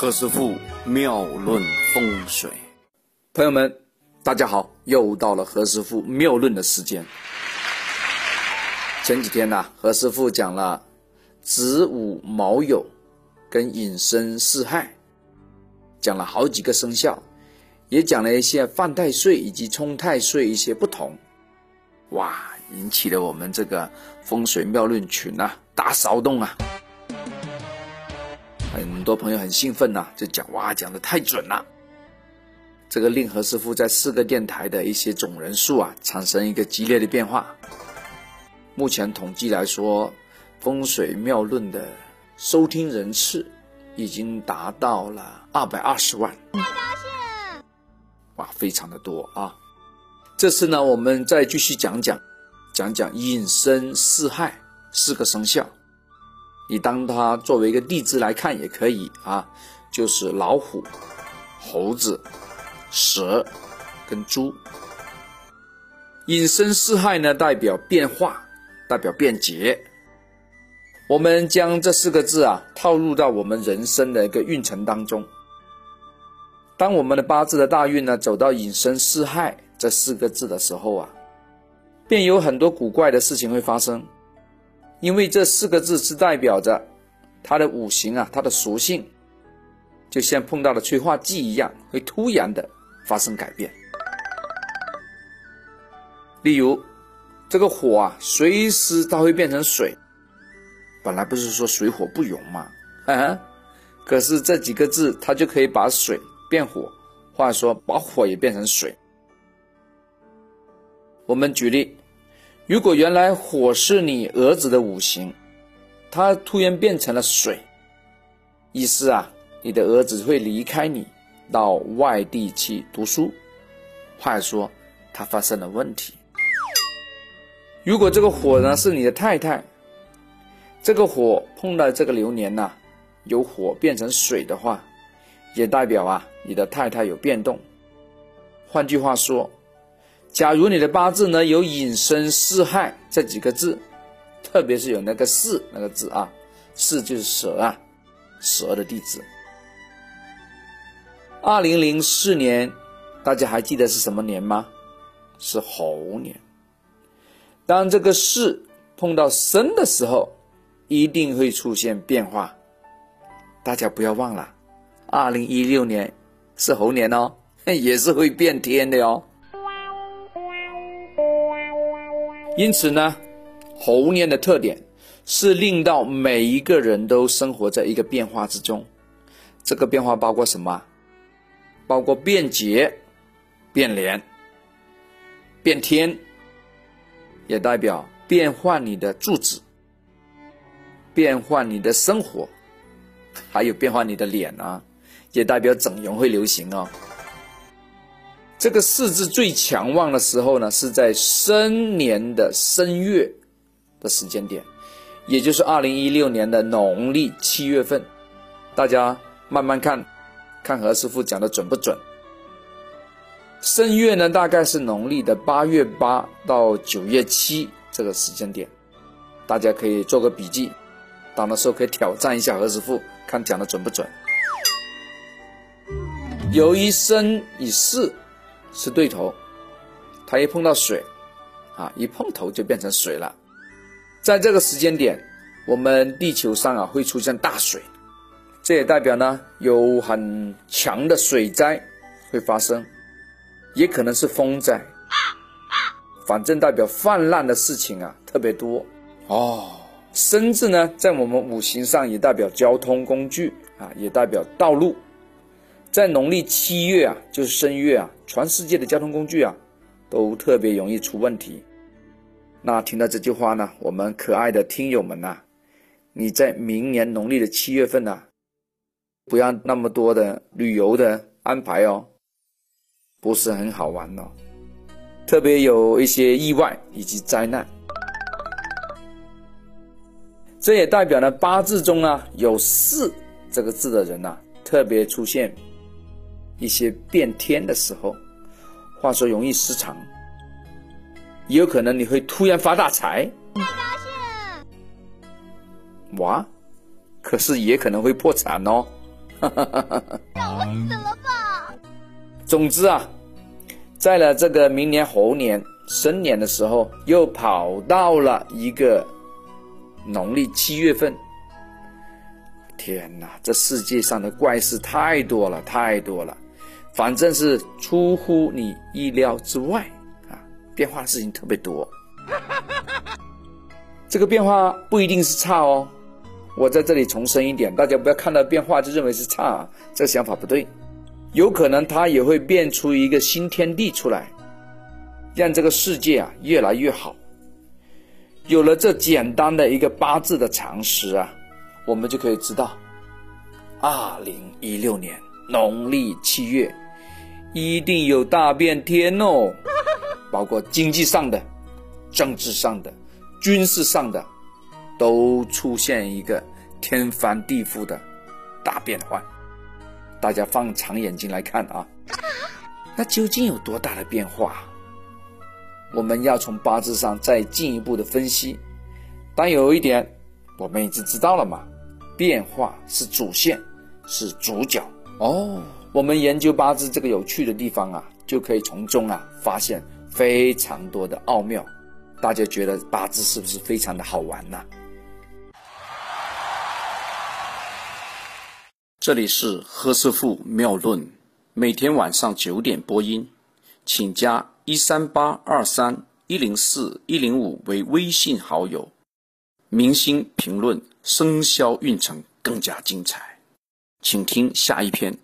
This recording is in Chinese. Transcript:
何师傅妙论风水，朋友们，大家好，又到了何师傅妙论的时间。前几天呢，何师傅讲了子午卯酉跟寅申巳亥，讲了好几个生肖，也讲了一些犯太岁以及冲太岁一些不同。哇，引起了我们这个风水妙论群啊大骚动啊！很多朋友很兴奋呐、就讲哇，讲的太准了。这个令何师傅在四个电台的一些总人数啊，产生一个激烈的变化。目前统计来说，风水妙论的收听人次已经达到了二百二十万，哇，非常的多啊！这次呢，我们再继续讲讲，讲讲寅申四害四个生肖。你当它作为一个地支来看也可以啊，就是老虎、猴子、蛇跟猪。引申四害呢，代表变化，代表变节。我们将这四个字啊套入到我们人生的一个运程当中。当我们的八字的大运呢走到引申四害这四个字的时候啊，便有很多古怪的事情会发生。因为这四个字是代表着它的五行啊，它的属性，就像碰到了催化剂一样，会突然的发生改变。例如，这个火啊，随时它会变成水。本来不是说水火不容嘛，啊，可是这几个字它就可以把水变火，或者说把火也变成水。我们举例。如果原来火是你儿子的五行，他突然变成了水，意思啊，你的儿子会离开你，到外地去读书，或者说他发生了问题。如果这个火呢是你的太太，这个火碰到这个流年呐，由火变成水的话，也代表啊你的太太有变动。换句话说。假如你的八字呢有引申四害这几个字，特别是有那个巳那个字啊，巳就是蛇啊，蛇的地址。二零零四年，大家还记得是什么年吗？是猴年。当这个巳碰到申的时候，一定会出现变化。大家不要忘了，二零一六年是猴年哦，也是会变天的哦。因此呢，猴年的特点是令到每一个人都生活在一个变化之中。这个变化包括什么？包括变节、变年、变天，也代表变换你的住址、变换你的生活，还有变换你的脸啊，也代表整容会流行哦。这个四字最强旺的时候呢，是在申年的申月的时间点，也就是二零一六年的农历七月份。大家慢慢看，看何师傅讲的准不准？申月呢，大概是农历的八月八到九月七这个时间点，大家可以做个笔记，到那时候可以挑战一下何师傅，看讲的准不准。由于申与巳。是对头，它一碰到水，啊，一碰头就变成水了。在这个时间点，我们地球上啊会出现大水，这也代表呢有很强的水灾会发生，也可能是风灾，反正代表泛滥的事情啊特别多哦。生字呢，在我们五行上也代表交通工具啊，也代表道路。在农历七月啊，就是申月啊，全世界的交通工具啊，都特别容易出问题。那听到这句话呢，我们可爱的听友们呐，你在明年农历的七月份呐，不要那么多的旅游的安排哦，不是很好玩哦，特别有一些意外以及灾难。这也代表呢，八字中啊有四这个字的人呐，特别出现。一些变天的时候，话说容易失常，也有可能你会突然发大财。太高兴了！哇，可是也可能会破产哦。让我死了吧！总之啊，在了这个明年猴年生年的时候，又跑到了一个农历七月份。天哪，这世界上的怪事太多了，太多了，反正是出乎你意料之外啊，变化的事情特别多。这个变化不一定是差哦，我在这里重申一点，大家不要看到变化就认为是差，啊这个想法不对。有可能它也会变出一个新天地出来，让这个世界啊越来越好。有了这简单的一个八字的常识啊，我们就可以知道，二零一六年农历七月一定有大变天哦，包括经济上的、政治上的。军事上的都出现一个天翻地覆的大变换，大家放长眼睛来看啊，那究竟有多大的变化？我们要从八字上再进一步的分析。但有一点我们已经知道了嘛，变化是主线，是主角哦。我们研究八字这个有趣的地方啊，就可以从中啊发现非常多的奥妙。大家觉得八字是不是非常的好玩呢？这里是何师傅妙论，每天晚上九点播音，请加一三八二三一零四一零五为微信好友。明星评论生肖运程更加精彩，请听下一篇。